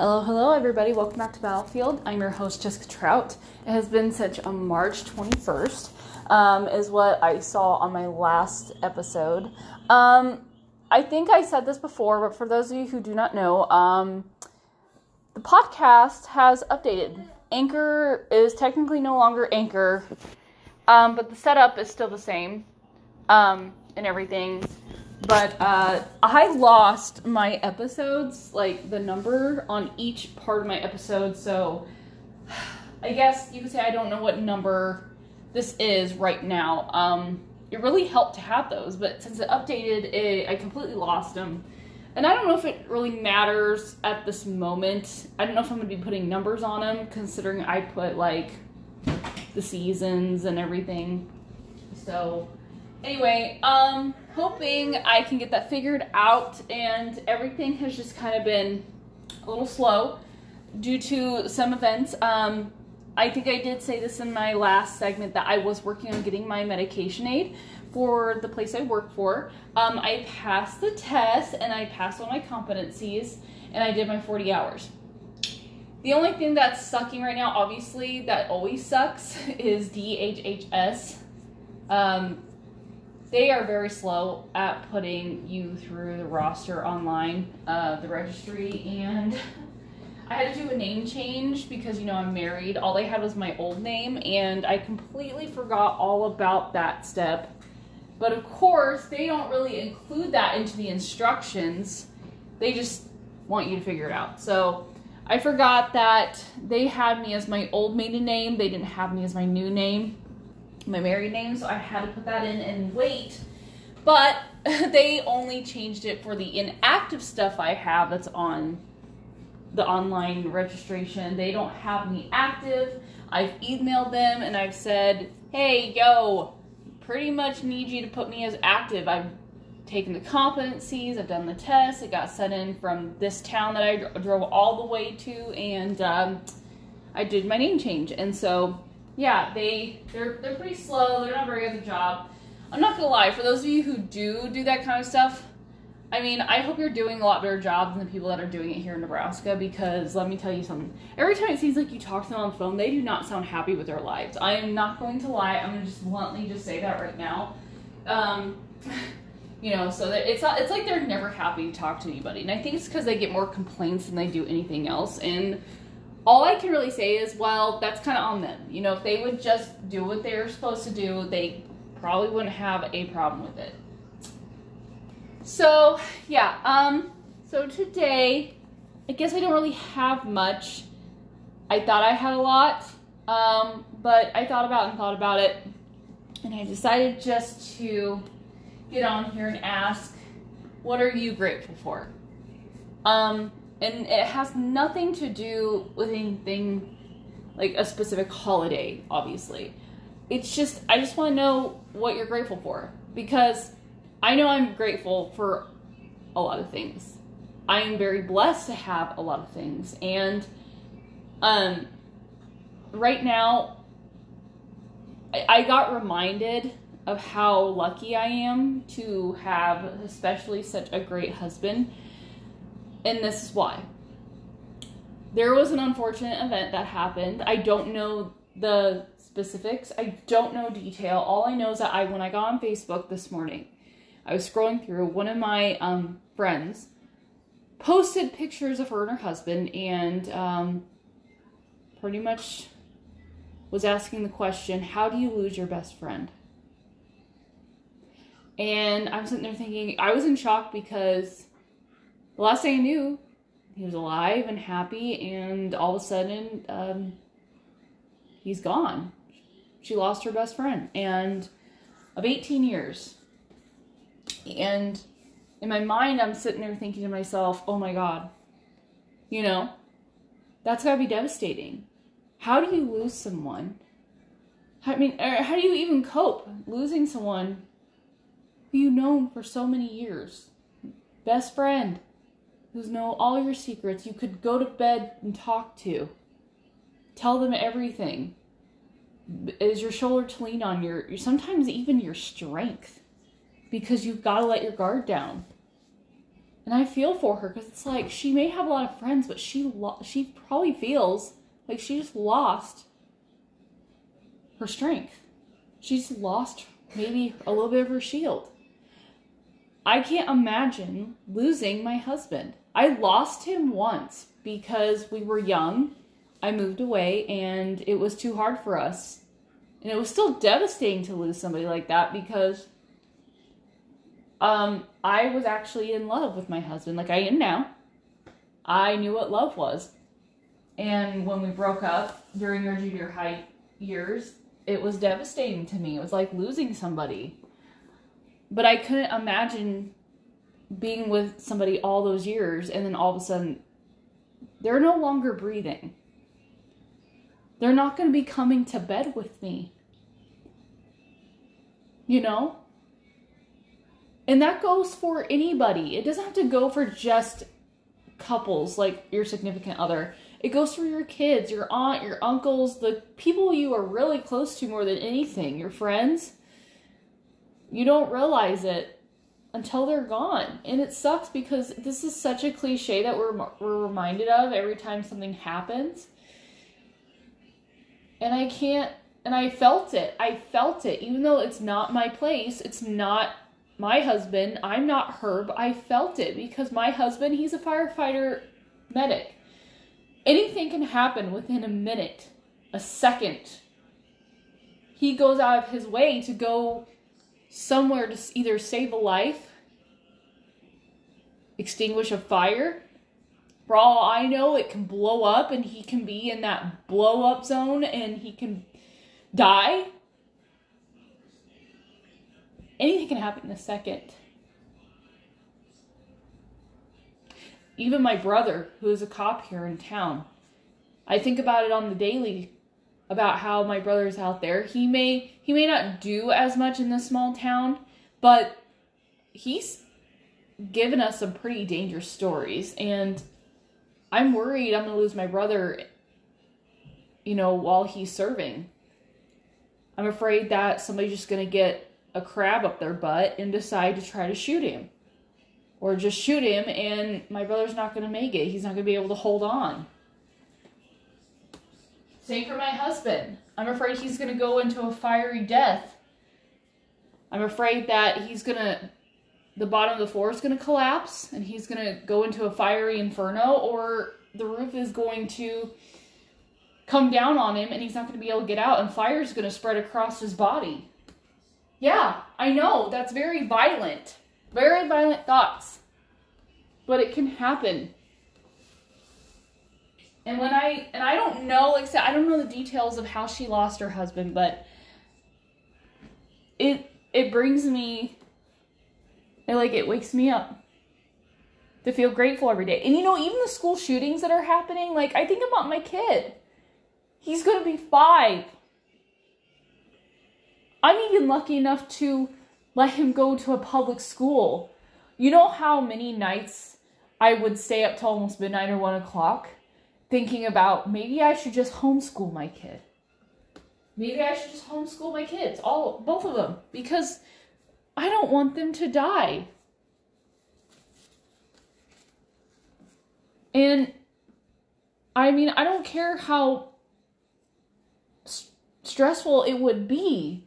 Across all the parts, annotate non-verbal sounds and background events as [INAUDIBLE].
Hello, hello, everybody. Welcome back to Battlefield. I'm your host, Jessica Trout. It has been since um, March 21st, um, is what I saw on my last episode. Um, I think I said this before, but for those of you who do not know, um, the podcast has updated. Anchor is technically no longer Anchor, um, but the setup is still the same um, and everything but uh, I lost my episodes, like the number on each part of my episode. So I guess you could say I don't know what number this is right now. Um, it really helped to have those, but since it updated, it, I completely lost them. And I don't know if it really matters at this moment. I don't know if I'm to be putting numbers on them, considering I put like the seasons and everything. So anyway, um, hoping I can get that figured out, and everything has just kind of been a little slow due to some events. Um, I think I did say this in my last segment that I was working on getting my medication aid for the place I work for. Um, I passed the test and I passed all my competencies and I did my 40 hours. The only thing that's sucking right now, obviously, that always sucks, [LAUGHS] is DHHS. Um, they are very slow at putting you through the roster online, uh, the registry, and I had to do a name change because you know I'm married. All they had was my old name, and I completely forgot all about that step. But of course, they don't really include that into the instructions. They just want you to figure it out. So I forgot that they had me as my old maiden name. They didn't have me as my new name my married name, so I had to put that in and wait. But [LAUGHS] they only changed it for the inactive stuff I have that's on the online registration. They don't have me active. I've emailed them and I've said, hey, yo, pretty much need you to put me as active. I've taken the competencies, I've done the test, it got sent in from this town that I drove all the way to, and um, I did my name change. And so yeah, they they're they're pretty slow. They're not very good at the job. I'm not gonna lie. For those of you who do do that kind of stuff, I mean, I hope you're doing a lot better job than the people that are doing it here in Nebraska. Because let me tell you something. Every time it seems like you talk to them on the phone, they do not sound happy with their lives. I am not going to lie. I'm gonna just bluntly just say that right now. Um, [LAUGHS] you know, so that it's not, it's like they're never happy to talk to anybody, and I think it's because they get more complaints than they do anything else. And all I can really say is, well, that's kind of on them. You know, if they would just do what they're supposed to do, they probably wouldn't have a problem with it. So, yeah, um, so today, I guess I don't really have much. I thought I had a lot, um, but I thought about and thought about it, and I decided just to get on here and ask, what are you grateful for? Um, and it has nothing to do with anything like a specific holiday, obviously. It's just, I just want to know what you're grateful for because I know I'm grateful for a lot of things. I am very blessed to have a lot of things. And um, right now, I, I got reminded of how lucky I am to have, especially, such a great husband and this is why. There was an unfortunate event that happened. I don't know the specifics. I don't know detail. All I know is that I when I got on Facebook this morning, I was scrolling through one of my um, friends posted pictures of her and her husband and um, pretty much was asking the question, how do you lose your best friend? And I'm sitting there thinking, I was in shock because the last thing I knew, he was alive and happy, and all of a sudden, um, he's gone. She lost her best friend, and of 18 years. And in my mind, I'm sitting there thinking to myself, oh my God, you know, that's gotta be devastating. How do you lose someone? I mean, how do you even cope losing someone who you've known for so many years? Best friend, who know all your secrets you could go to bed and talk to. Tell them everything. Is your shoulder to lean on your sometimes even your strength because you've got to let your guard down. And I feel for her because it's like she may have a lot of friends, but she lo- she probably feels like she just lost her strength. She's lost maybe a little bit of her shield. I can't imagine losing my husband. I lost him once because we were young. I moved away and it was too hard for us. And it was still devastating to lose somebody like that because um, I was actually in love with my husband, like I am now. I knew what love was. And when we broke up during our junior high years, it was devastating to me. It was like losing somebody. But I couldn't imagine being with somebody all those years and then all of a sudden they're no longer breathing. They're not going to be coming to bed with me. You know? And that goes for anybody. It doesn't have to go for just couples like your significant other. It goes for your kids, your aunt, your uncles, the people you are really close to more than anything, your friends. You don't realize it until they're gone. And it sucks because this is such a cliche that we're, we're reminded of every time something happens. And I can't, and I felt it. I felt it. Even though it's not my place, it's not my husband, I'm not her, but I felt it because my husband, he's a firefighter medic. Anything can happen within a minute, a second. He goes out of his way to go somewhere to either save a life, extinguish a fire. For all I know, it can blow up and he can be in that blow up zone and he can die. Anything can happen in a second. Even my brother, who is a cop here in town, I think about it on the daily about how my brother's out there. He may he may not do as much in this small town, but he's given us some pretty dangerous stories and I'm worried I'm going to lose my brother you know while he's serving. I'm afraid that somebody's just going to get a crab up their butt and decide to try to shoot him. Or just shoot him and my brother's not going to make it. He's not going to be able to hold on. Same for my husband. I'm afraid he's going to go into a fiery death. I'm afraid that he's going to, the bottom of the floor is going to collapse and he's going to go into a fiery inferno or the roof is going to come down on him and he's not going to be able to get out and fire is going to spread across his body. Yeah, I know. That's very violent. Very violent thoughts. But it can happen and when I and I don't know, like I don't know the details of how she lost her husband, but it it brings me it like it wakes me up to feel grateful every day. And you know, even the school shootings that are happening, like I think about my kid. He's gonna be five. I'm even lucky enough to let him go to a public school. You know how many nights I would stay up till almost midnight or one o'clock? Thinking about maybe I should just homeschool my kid. Maybe I should just homeschool my kids, all both of them, because I don't want them to die. And I mean, I don't care how st- stressful it would be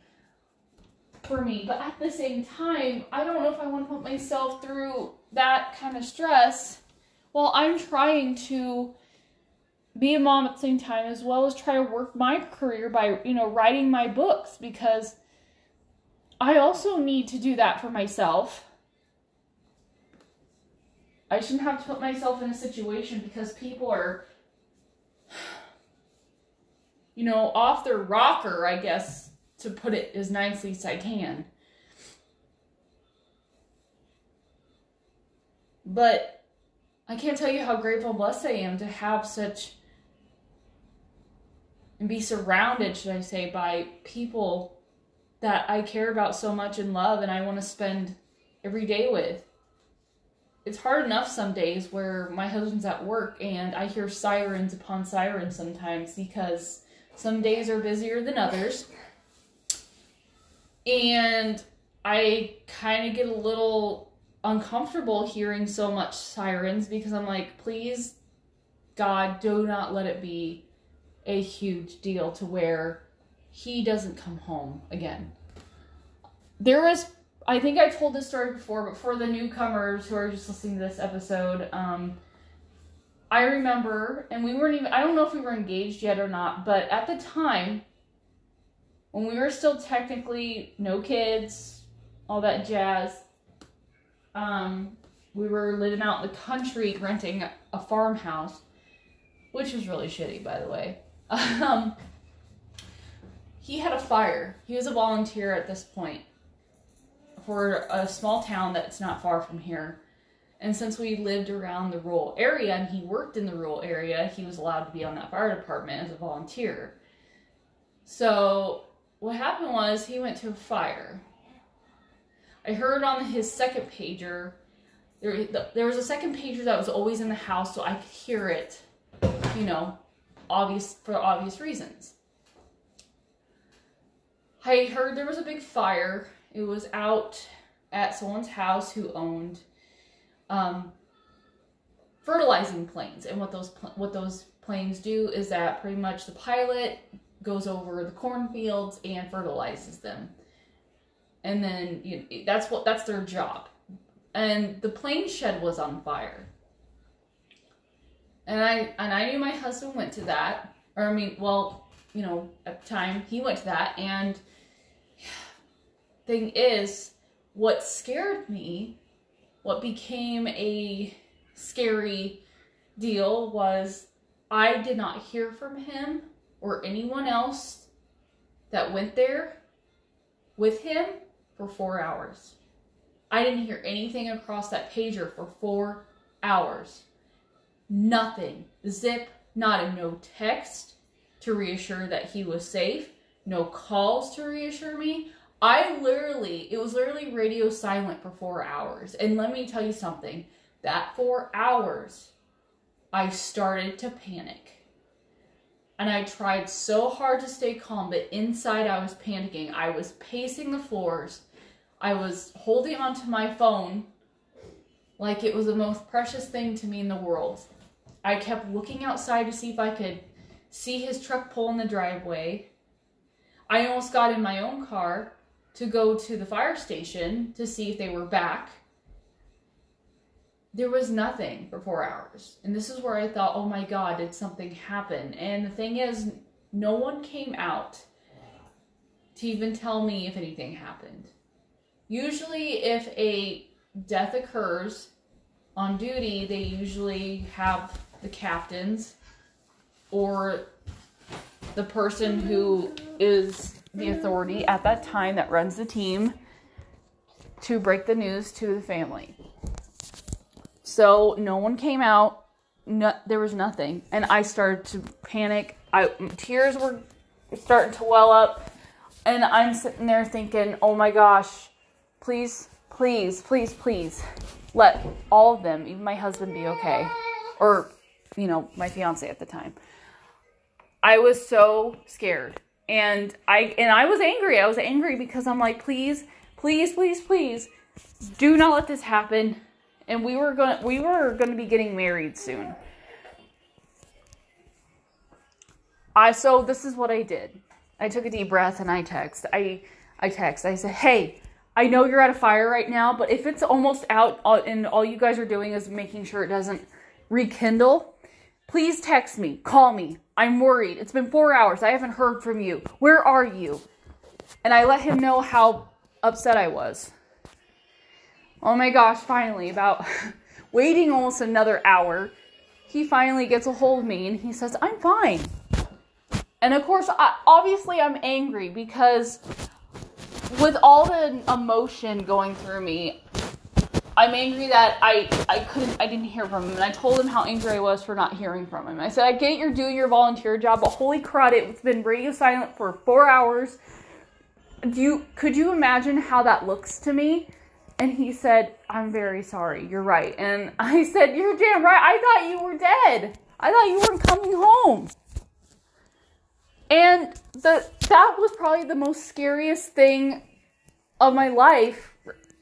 for me, but at the same time, I don't know if I want to put myself through that kind of stress while I'm trying to be a mom at the same time as well as try to work my career by you know writing my books because I also need to do that for myself. I shouldn't have to put myself in a situation because people are you know off their rocker, I guess to put it as nicely as I can. But I can't tell you how grateful and blessed I am to have such and be surrounded, should I say, by people that I care about so much and love and I want to spend every day with. It's hard enough some days where my husband's at work and I hear sirens upon sirens sometimes because some days are busier than others. And I kind of get a little uncomfortable hearing so much sirens because I'm like, please, God, do not let it be a huge deal to where he doesn't come home again. There was, I think I told this story before, but for the newcomers who are just listening to this episode, um, I remember, and we weren't even, I don't know if we were engaged yet or not, but at the time, when we were still technically no kids, all that jazz, um, we were living out in the country renting a farmhouse, which was really shitty, by the way. [LAUGHS] Um, he had a fire. He was a volunteer at this point for a small town that's not far from here. And since we lived around the rural area and he worked in the rural area, he was allowed to be on that fire department as a volunteer. So what happened was he went to a fire. I heard on his second pager, there, there was a second pager that was always in the house, so I could hear it, you know, obvious for obvious reasons. I heard there was a big fire. It was out at someone's house who owned um, fertilizing planes, and what those what those planes do is that pretty much the pilot goes over the cornfields and fertilizes them, and then you know, that's what that's their job. And the plane shed was on fire, and I and I knew my husband went to that, or I mean, well, you know, at the time he went to that, and thing is, what scared me, what became a scary deal was I did not hear from him or anyone else that went there with him for four hours. I didn't hear anything across that pager for four hours. Nothing. Zip, not a no text to reassure that he was safe, no calls to reassure me. I literally, it was literally radio silent for four hours. And let me tell you something that four hours, I started to panic. And I tried so hard to stay calm, but inside I was panicking. I was pacing the floors. I was holding onto my phone like it was the most precious thing to me in the world. I kept looking outside to see if I could see his truck pull in the driveway. I almost got in my own car to go to the fire station to see if they were back. There was nothing for four hours. And this is where I thought, oh my God, did something happen? And the thing is, no one came out to even tell me if anything happened. Usually, if a death occurs on duty, they usually have the captains or the person who is the authority at that time that runs the team to break the news to the family. So no one came out. No, there was nothing, and I started to panic. I tears were starting to well up, and I'm sitting there thinking, "Oh my gosh, please, please, please, please, let all of them, even my husband, be okay, or you know, my fiance at the time." I was so scared. And I and I was angry. I was angry because I'm like, please, please, please, please, do not let this happen. And we were going we were to be getting married soon. I so this is what I did. I took a deep breath and I text. I I text. I said, "Hey, I know you're at a fire right now, but if it's almost out and all you guys are doing is making sure it doesn't rekindle, please text me, call me. I'm worried. It's been four hours. I haven't heard from you. Where are you? And I let him know how upset I was. Oh my gosh, finally, about [LAUGHS] waiting almost another hour, he finally gets a hold of me and he says, I'm fine. And of course, I, obviously, I'm angry because with all the emotion going through me, I'm angry that I I couldn't I didn't hear from him, and I told him how angry I was for not hearing from him. I said, I get you're doing your volunteer job, but holy crud, it's been radio silent for four hours. Do you could you imagine how that looks to me? And he said, I'm very sorry. You're right. And I [LAUGHS] said, You're damn right. I thought you were dead. I thought you weren't coming home. And the that was probably the most scariest thing of my life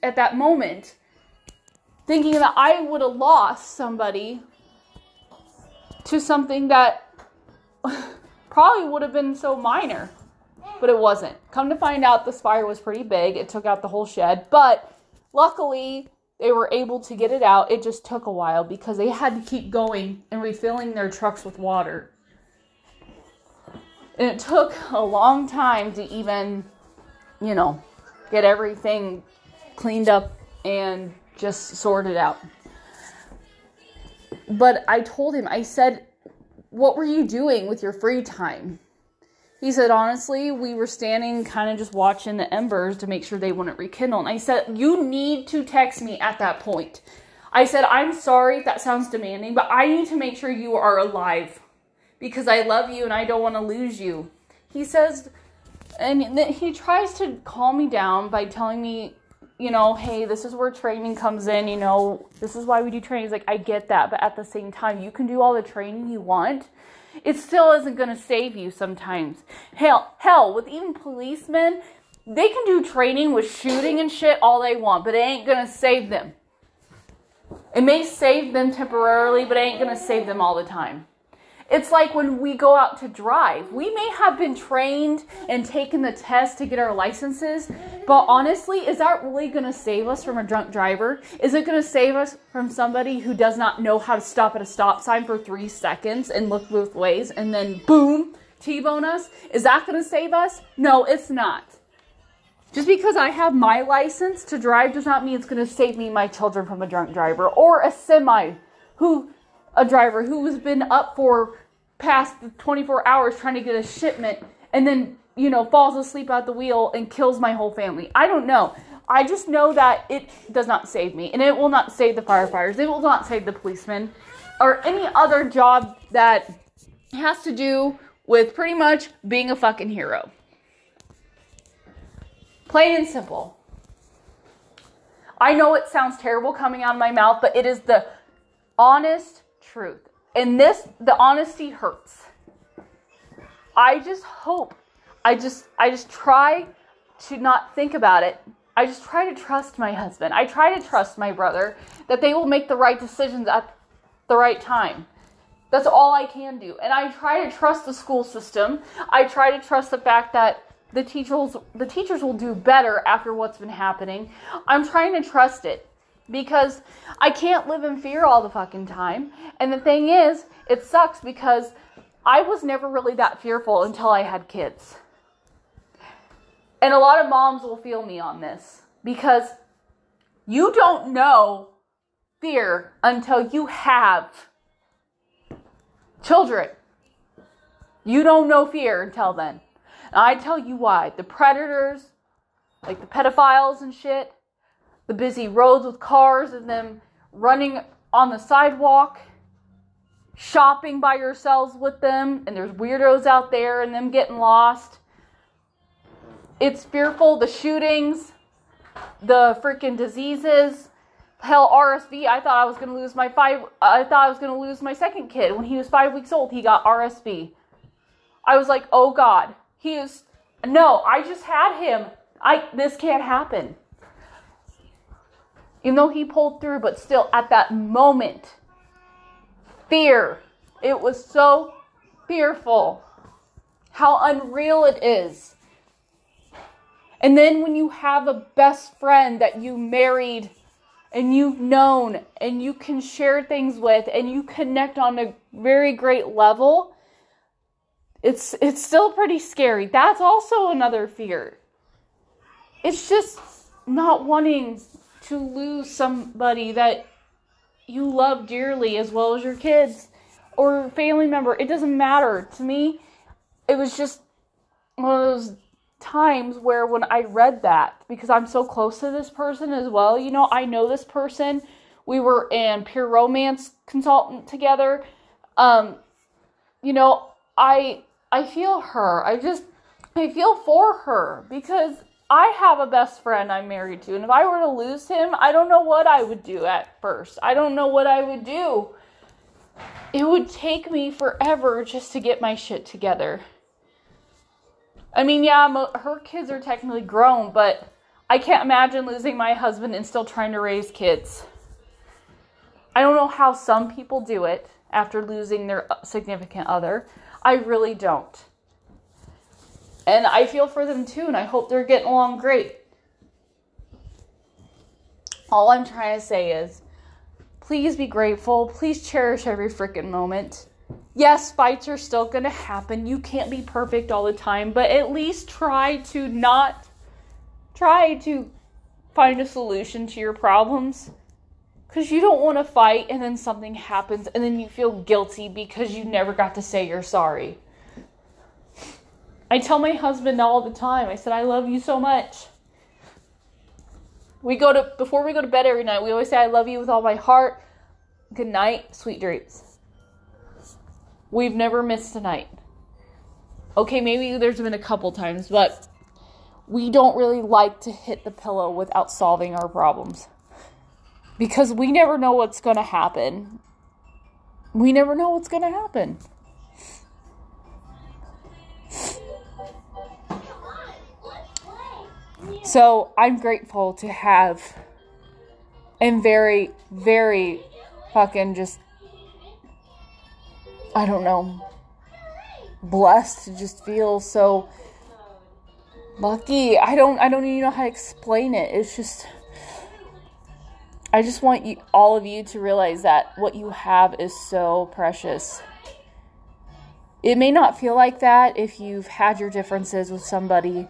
at that moment thinking that I would have lost somebody to something that [LAUGHS] probably would have been so minor, but it wasn't. Come to find out, the fire was pretty big. It took out the whole shed, but luckily they were able to get it out. It just took a while because they had to keep going and refilling their trucks with water. And it took a long time to even, you know, get everything cleaned up and just sorted out. But I told him, I said, What were you doing with your free time? He said, Honestly, we were standing kind of just watching the embers to make sure they wouldn't rekindle. And I said, You need to text me at that point. I said, I'm sorry if that sounds demanding, but I need to make sure you are alive because I love you and I don't want to lose you. He says, and he tries to calm me down by telling me you know, hey, this is where training comes in, you know, this is why we do training. He's like, I get that, but at the same time, you can do all the training you want. It still isn't going to save you sometimes. Hell, hell, with even policemen, they can do training with shooting and shit all they want, but it ain't going to save them. It may save them temporarily, but it ain't going to save them all the time. It's like when we go out to drive. We may have been trained and taken the test to get our licenses, but honestly, is that really going to save us from a drunk driver? Is it going to save us from somebody who does not know how to stop at a stop sign for three seconds and look both ways and then boom, T bone us? Is that going to save us? No, it's not. Just because I have my license to drive does not mean it's going to save me my children from a drunk driver or a semi who a driver who has been up for past the 24 hours trying to get a shipment and then, you know, falls asleep at the wheel and kills my whole family. I don't know. I just know that it does not save me and it will not save the firefighters. It will not save the policemen or any other job that has to do with pretty much being a fucking hero. Plain and simple. I know it sounds terrible coming out of my mouth, but it is the honest truth. And this, the honesty hurts. I just hope, I just, I just try to not think about it. I just try to trust my husband. I try to trust my brother that they will make the right decisions at the right time. That's all I can do. And I try to trust the school system. I try to trust the fact that the teachers the teachers will do better after what's been happening. I'm trying to trust it because I can't live in fear all the fucking time. And the thing is, it sucks because I was never really that fearful until I had kids. And a lot of moms will feel me on this because you don't know fear until you have children. You don't know fear until then. And I tell you why. The predators, like the pedophiles and shit, the busy roads with cars and them running on the sidewalk, shopping by yourselves with them, and there's weirdos out there and them getting lost. It's fearful. The shootings, the freaking diseases. Hell, RSV. I thought I was gonna lose my five. I thought I was gonna lose my second kid when he was five weeks old. He got RSV. I was like, oh God, he is. No, I just had him. I this can't happen even though he pulled through, but still at that moment, fear. It was so fearful. How unreal it is. And then when you have a best friend that you married and you've known and you can share things with and you connect on a very great level, it's it's still pretty scary. That's also another fear. It's just not wanting to lose somebody that you love dearly as well as your kids or family member. It doesn't matter. To me, it was just one of those times where when I read that, because I'm so close to this person as well, you know, I know this person. We were in Pure Romance consultant together. Um, you know, I I feel her. I just I feel for her because I have a best friend I'm married to, and if I were to lose him, I don't know what I would do at first. I don't know what I would do. It would take me forever just to get my shit together. I mean, yeah, her kids are technically grown, but I can't imagine losing my husband and still trying to raise kids. I don't know how some people do it after losing their uh, significant other. I really don't. And I feel for them too, and I hope they're getting along great. All I'm trying to say is please be grateful. Please cherish every freaking moment. Yes, fights are still going to happen. You can't be perfect all the time, but at least try to not try to find a solution to your problems. Because you don't want to fight and then something happens and then you feel guilty because you never got to say you're sorry. I tell my husband all the time, I said, I love you so much. We go to, before we go to bed every night, we always say, I love you with all my heart. Good night, sweet dreams. We've never missed a night. Okay, maybe there's been a couple times, but we don't really like to hit the pillow without solving our problems. Because we never know what's going to happen. We never know what's going to happen. So I'm grateful to have and very, very fucking just, I don't know, blessed to just feel so lucky. I don't, I don't even know how to explain it. It's just, I just want you, all of you to realize that what you have is so precious. It may not feel like that if you've had your differences with somebody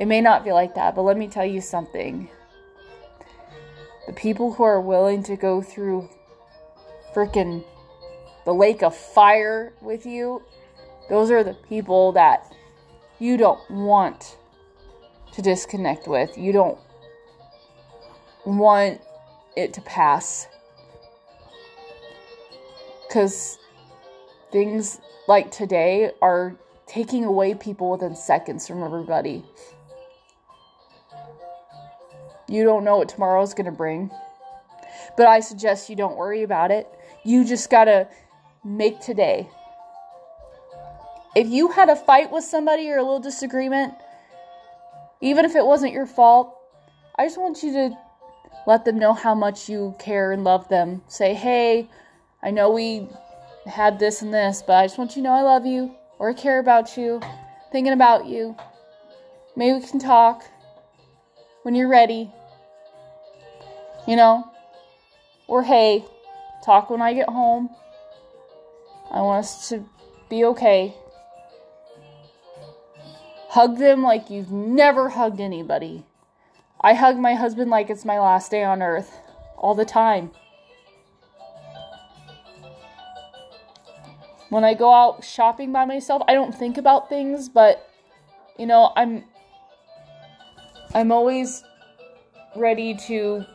it may not be like that, but let me tell you something. The people who are willing to go through freaking the lake of fire with you, those are the people that you don't want to disconnect with. You don't want it to pass. Because things like today are taking away people within seconds from everybody. You don't know what tomorrow's going to bring. But I suggest you don't worry about it. You just got to make today. If you had a fight with somebody or a little disagreement, even if it wasn't your fault, I just want you to let them know how much you care and love them. Say, hey, I know we had this and this, but I just want you to know I love you or I care about you, thinking about you. Maybe we can talk when you're ready you know? Or hey, talk when I get home. I want us to be okay. Hug them like you've never hugged anybody. I hug my husband like it's my last day on earth all the time. When I go out shopping by myself, I don't think about things, but you know, I'm I'm always ready to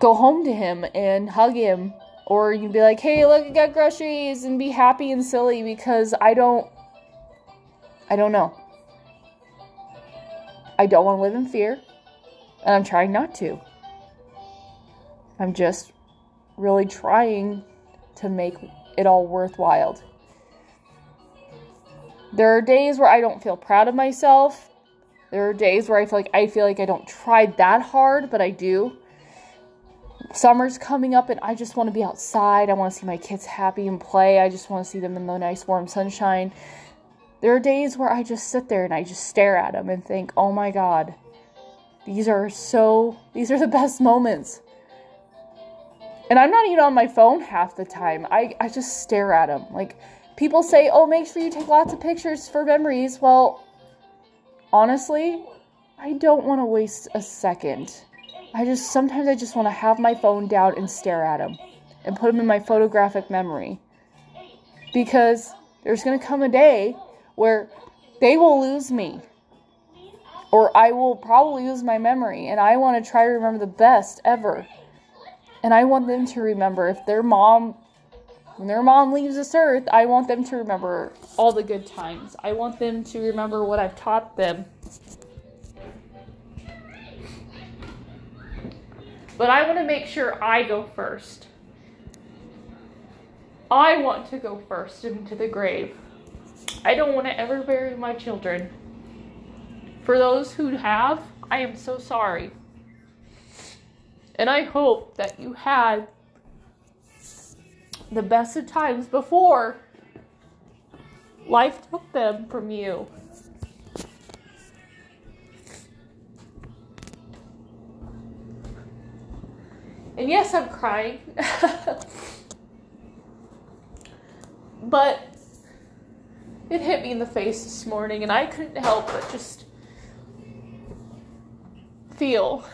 go home to him and hug him. Or you can be like, hey, look, I got groceries and be happy and silly because I don't, I don't know. I don't want to live in fear. And I'm trying not to. I'm just really trying to make it all worthwhile. There are days where I don't feel proud of myself. There are days where I feel like I feel like I don't try that hard, but I do summer's coming up and I just want to be outside. I want to see my kids happy and play. I just want to see them in the nice warm sunshine. There are days where I just sit there and I just stare at them and think, "Oh my god. These are so these are the best moments." And I'm not even on my phone half the time. I I just stare at them. Like people say, "Oh, make sure you take lots of pictures for memories." Well, honestly, I don't want to waste a second I just sometimes I just want to have my phone down and stare at them and put them in my photographic memory. Because there's going to come a day where they will lose me. Or I will probably lose my memory and I want to try to remember the best ever. And I want them to remember if their mom when their mom leaves this earth, I want them to remember all the good times. I want them to remember what I've taught them But I want to make sure I go first. I want to go first into the grave. I don't want to ever bury my children. For those who have, I am so sorry. And I hope that you had the best of times before life took them from you. And yes, I'm crying. but it hit me in the face this morning, and I couldn't help but just feel.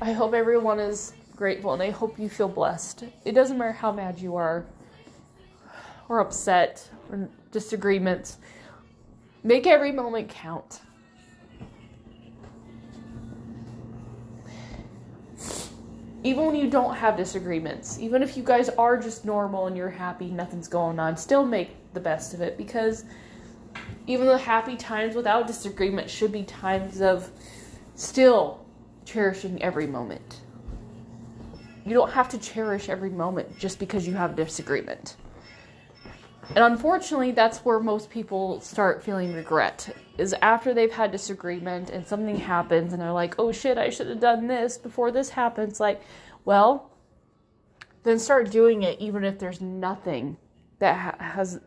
I hope everyone is grateful and I hope you feel blessed. It doesn't matter how mad you are, or upset, or disagreements. Make every moment count. Even when you don't have disagreements, even if you guys are just normal and you're happy, nothing's going on, still make the best of it because even the happy times without disagreement should be times of still cherishing every moment. You don't have to cherish every moment just because you have disagreement. And unfortunately, that's where most people start feeling regret is after they've had disagreement and something happens and they're like, "Oh shit, I should have done this before this happens." Like, well, then start doing it even if there's nothing that ha- has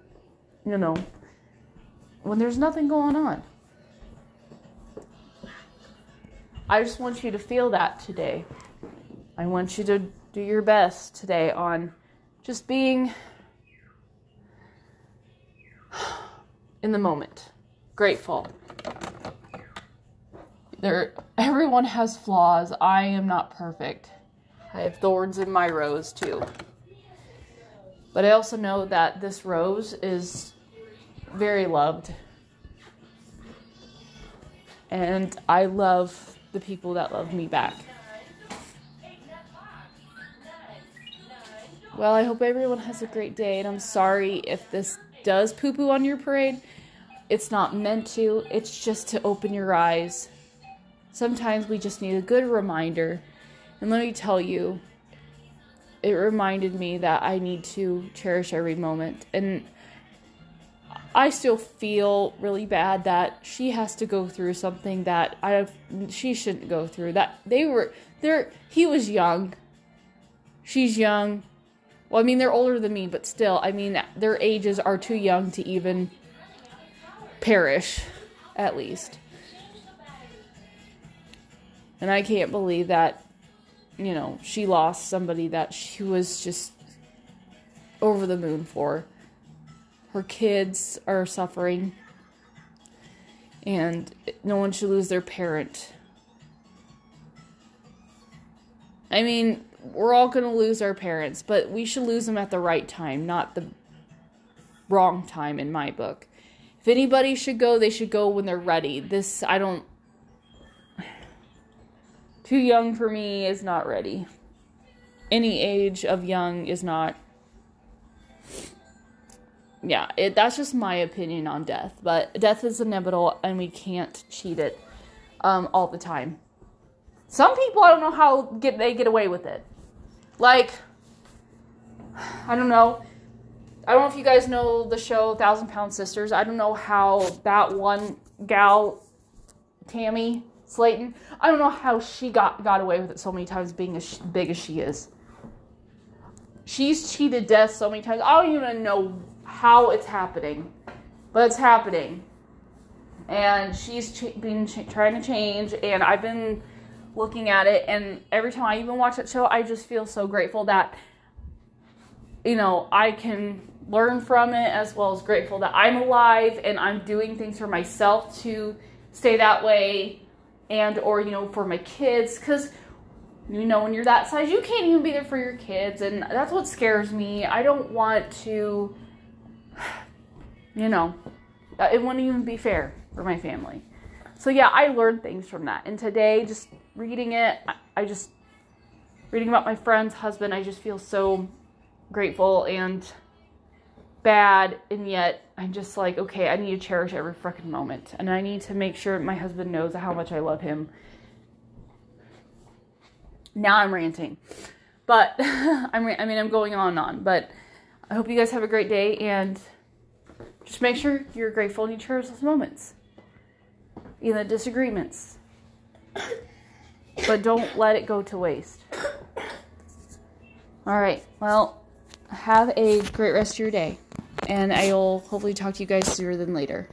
you know, when there's nothing going on. I just want you to feel that today. I want you to do your best today on just being in the moment, grateful. There, everyone has flaws. I am not perfect. I have thorns in my rose too. But I also know that this rose is very loved. And I love the people that love me back. Well, I hope everyone has a great day, and I'm sorry if this does poo poo on your parade. It's not meant to, it's just to open your eyes. Sometimes we just need a good reminder. And let me tell you, it reminded me that I need to cherish every moment. And I still feel really bad that she has to go through something that I she shouldn't go through. That they were there he was young. She's young. Well, I mean they're older than me, but still, I mean their ages are too young to even perish at least. And I can't believe that you know, she lost somebody that she was just over the moon for her kids are suffering and no one should lose their parent. I mean, we're all going to lose our parents, but we should lose them at the right time, not the wrong time in my book. If anybody should go, they should go when they're ready. This, I don't. Too young for me is not ready. Any age of young is not yeah, it, that's just my opinion on death. But death is inevitable, and we can't cheat it um, all the time. Some people, I don't know how get they get away with it. Like, I don't know. I don't know if you guys know the show Thousand Pound Sisters. I don't know how that one gal, Tammy Slaton, I don't know how she got got away with it so many times, being as big as she is. She's cheated death so many times. I don't even know how it's happening, but it's happening. And she's ch- been ch- trying to change, and I've been looking at it. And every time I even watch that show, I just feel so grateful that, you know, I can learn from it as well as grateful that I'm alive and I'm doing things for myself to stay that way and or you know for my kids because you know when you're that size you can't even be there for your kids and that's what scares me i don't want to [SIGHS] you know, it wouldn't even be fair for my family. So yeah, I learned things from that. And today, just reading it, I just reading about my friend's husband, I just feel so grateful and bad, and yet I'm just like, okay, I need to cherish every freaking moment, and I need to make sure my husband knows how much I love him. Now I'm ranting, but [LAUGHS] I'm, I mean, I'm going on and on, but I hope you guys have a great day and just make sure you're grateful and you cherish those moments. Even the disagreements. But don't let it go to waste. All right. Well, have a great rest of your day, and I will hopefully talk to you guys sooner than later.